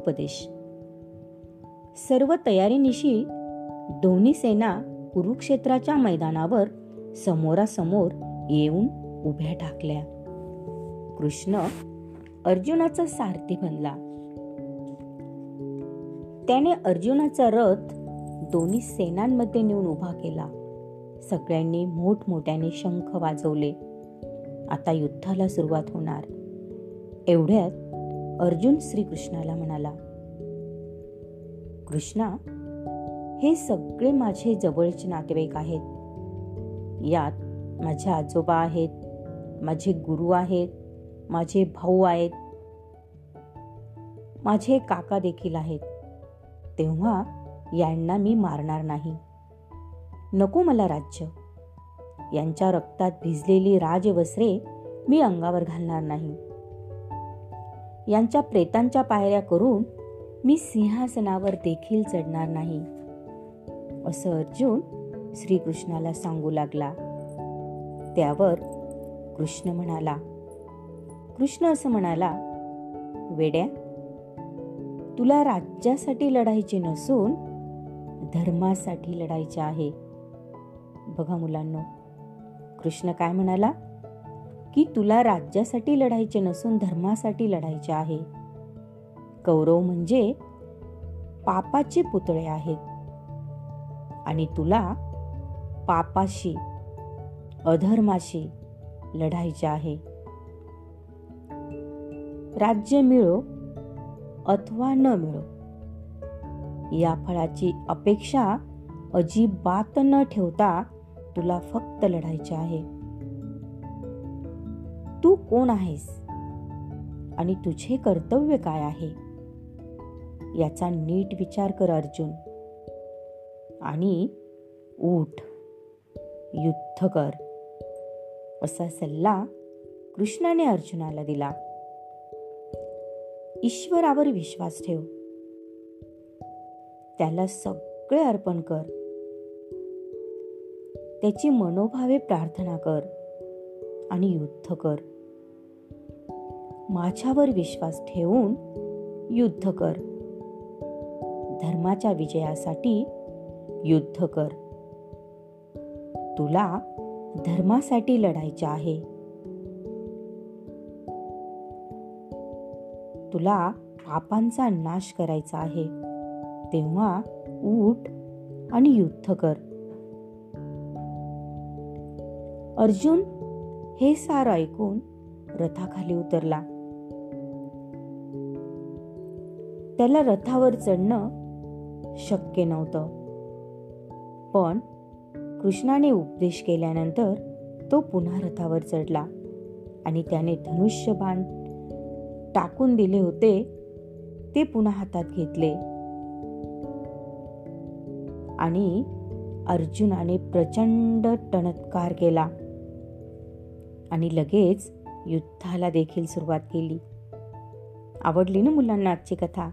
उपदेश. सर्व तयारीनिशी दोन्ही सेना कुरुक्षेत्राच्या मैदानावर समोरासमोर येऊन उभ्या ठाकल्या. कृष्ण अर्जुनाचा सारथी बनला. त्याने अर्जुनाचा रथ दोन्ही सेनांमध्ये नेऊन उभा केला. सगळ्यांनी मोठमोठ्याने शंख वाजवले. आता युद्धाला सुरुवात होणार. एवढ्यात अर्जुन श्रीकृष्णाला म्हणाला कृष्णा हे सगळे माझे जवळचे नातेवाईक आहेत. यात माझे आजोबा आहेत माझे गुरु आहेत माझे भाऊ आहेत. माझे काका देखील आहेत. तेव्हा यांना मी मारणार नाही. नको मला राज्य. यांच्या रक्तात भिजलेली राजवस्त्रे मी अंगावर घालणार नाही. यांच्या प्रेतांच्या पायऱ्या करून मी सिंहासनावर देखील चढणार नाही. असं अर्जुन श्रीकृष्णाला सांगू लागला. त्यावर कृष्ण म्हणाला कृष्ण असं म्हणाला वेड्या तुला राज्यासाठी लढायचे नसून धर्मासाठी लढायचे आहे. बघा मुलांना कृष्ण काय म्हणाला की तुला राज्यासाठी लढायचे नसून धर्मासाठी लढायचे आहे. कौरव म्हणजे पापाचे पुतळे आहेत. आणि तुला पापाशी अधर्माशी लढायचे आहे. राज्य मिळो अथवा न मिळो या फळाची अपेक्षा अजिबात न ठेवता तुला फक्त लढायचे आहे. तू कोण आहेस? आणि तुझे कर्तव्य काय आहे? याचा नीट विचार कर अर्जुन. आणि उठ. युद्ध कर. असा सल्ला कृष्णाने अर्जुनाला दिला. ईश्वरावर विश्वास ठेव. त्याला सगळे अर्पण कर. त्याची मनोभावे प्रार्थना कर. आणि युद्ध कर. माझ्यावर विश्वास ठेवून युद्ध कर. धर्माच्या विजयासाठी युद्ध कर. तुला धर्मासाठी लढायचे आहे. तुला पापांचा नाश करायचा आहे. तेव्हा उठ आणि युद्ध कर. अर्जुन हे सार ऐकून रथाखाली उतरला. त्याला रथावर चढणं शक्य नव्हतं. पण कृष्णाने उपदेश केल्यानंतर तो पुन्हा रथावर चढला आणि त्याने धनुष्यबाण टाकून दिले होते. ते पुन्हा हातात घेतले. आणि अर्जुनाने प्रचंड टणत्कार केला. आणि लगेच युद्धाला देखील सुरुवात केली. आवडली ना मुलांना आजची कथा?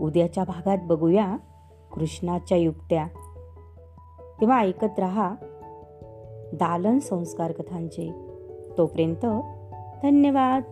उद्याच्या भागात बघूया कृष्णाच्या युक्त्या. तेव्हा ऐकत रहा दालन संस्कार कथांचे. तोपर्यंत धन्यवाद.